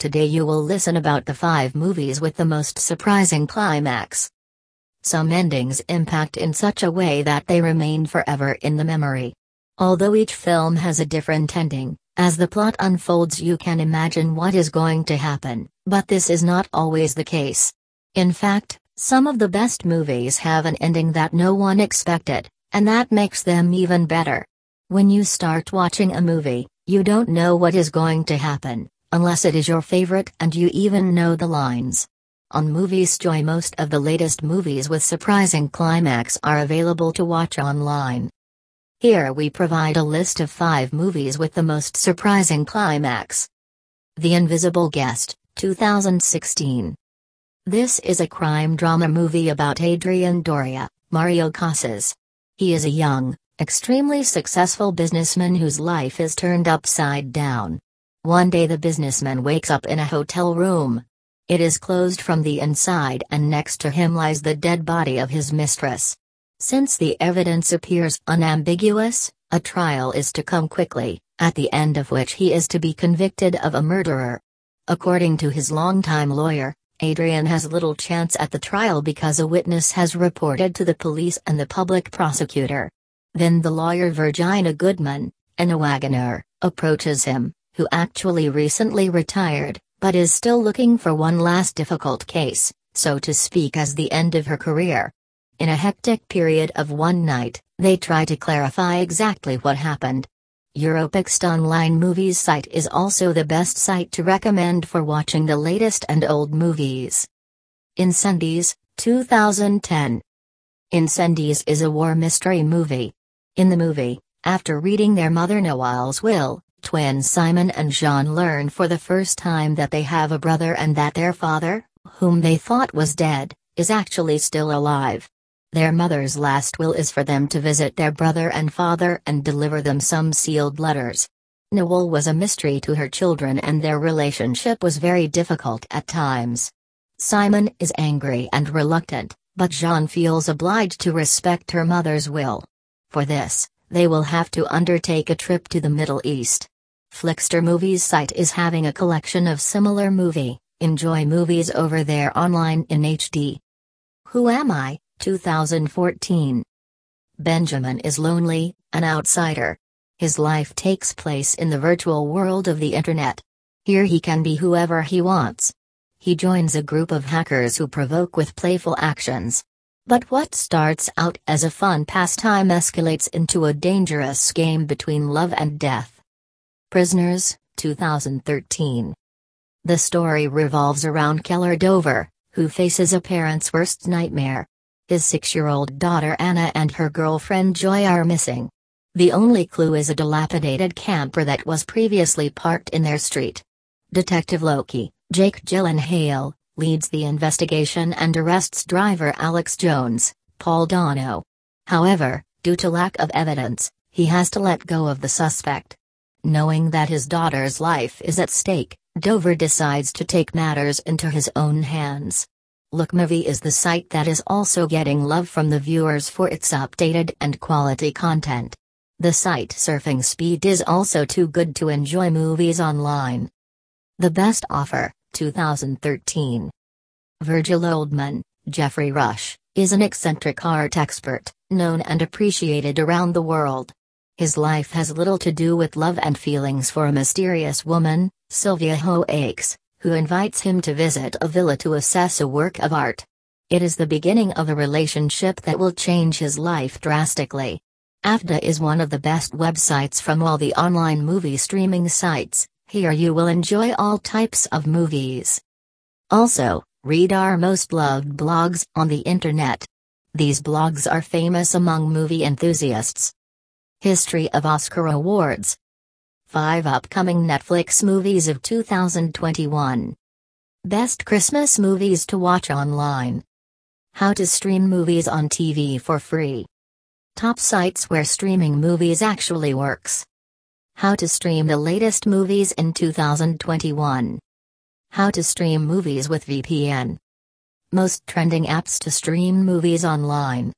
Today you will listen about the 5 movies with the most surprising climax. Some endings impact in such a way that they remain forever in the memory. Although each film has a different ending, as the plot unfolds you can imagine what is going to happen, but this is not always the case. In fact, some of the best movies have an ending that no one expected, and that makes them even better. When you start watching a movie, you don't know what is going to happen, unless it is your favorite and you even know the lines. On Moviesjoy most of the latest movies with surprising climax are available to watch online. Here we provide a list of 5 movies with the most surprising climax. The Invisible Guest, 2016. This is a crime drama movie about Adrian Doria, Mario Casas. He is a young, extremely successful businessman whose life is turned upside down. One day the businessman wakes up in a hotel room. It is closed from the inside and next to him lies the dead body of his mistress. Since the evidence appears unambiguous, a trial is to come quickly, at the end of which he is to be convicted of a murderer. According to his longtime lawyer, Adrian has little chance at the trial because a witness has reported to the police and the public prosecutor. Then the lawyer Virginia Goodman, Ana Wagener, approaches him who actually recently retired, but is still looking for one last difficult case, so to speak, as the end of her career. In a hectic period of one night, they try to clarify exactly what happened. Europix online movies site is also the best site to recommend for watching the latest and old movies. Incendies, 2010. Incendies is a war mystery movie. In the movie, after reading their mother Nawal's will, Twins Simon and Jeanne learn for the first time that they have a brother and that their father, whom they thought was dead, is actually still alive. Their mother's last will is for them to visit their brother and father and deliver them some sealed letters. Nawal was a mystery to her children and their relationship was very difficult at times. Simon is angry and reluctant, but Jeanne feels obliged to respect her mother's will. For this, they will have to undertake a trip to the Middle East. Flixster Movies site is having a collection of similar movie, enjoy movies over there online in HD. Who Am I? 2014. Benjamin is lonely, an outsider. His life takes place in the virtual world of the internet. Here he can be whoever he wants. He joins a group of hackers who provoke with playful actions. But what starts out as a fun pastime escalates into a dangerous game between love and death. Prisoners, 2013. The story revolves around Keller Dover, who faces a parent's worst nightmare. His six year old daughter Anna and her girlfriend Joy are missing. The only clue is a dilapidated camper that was previously parked in their street. Detective Loki, Jake Gyllenhaal, leads the investigation and arrests driver Alex Jones, Paul Dano. However, due to lack of evidence, he has to let go of the suspect. Knowing that his daughter's life is at stake, Dover decides to take matters into his own hands. Lookmovie is the site that is also getting love from the viewers for its updated and quality content. The site surfing speed is also too good to enjoy movies online. The Best Offer, 2013. Virgil Oldman, Geoffrey Rush, is an eccentric art expert, known and appreciated around the world. His life has little to do with love and feelings for a mysterious woman, Sylvia Hoeks, who invites him to visit a villa to assess a work of art. It is the beginning of a relationship that will change his life drastically. AFDA is one of the best websites from all the online movie streaming sites, here you will enjoy all types of movies. Also, read our most loved blogs on the internet. These blogs are famous among movie enthusiasts. History of Oscar Awards 5 upcoming Netflix movies of 2021. Best Christmas movies to watch online. How to stream movies on TV for free. Top sites where streaming movies actually works. How to stream the latest movies in 2021. How to stream movies with VPN. Most trending apps to stream movies online.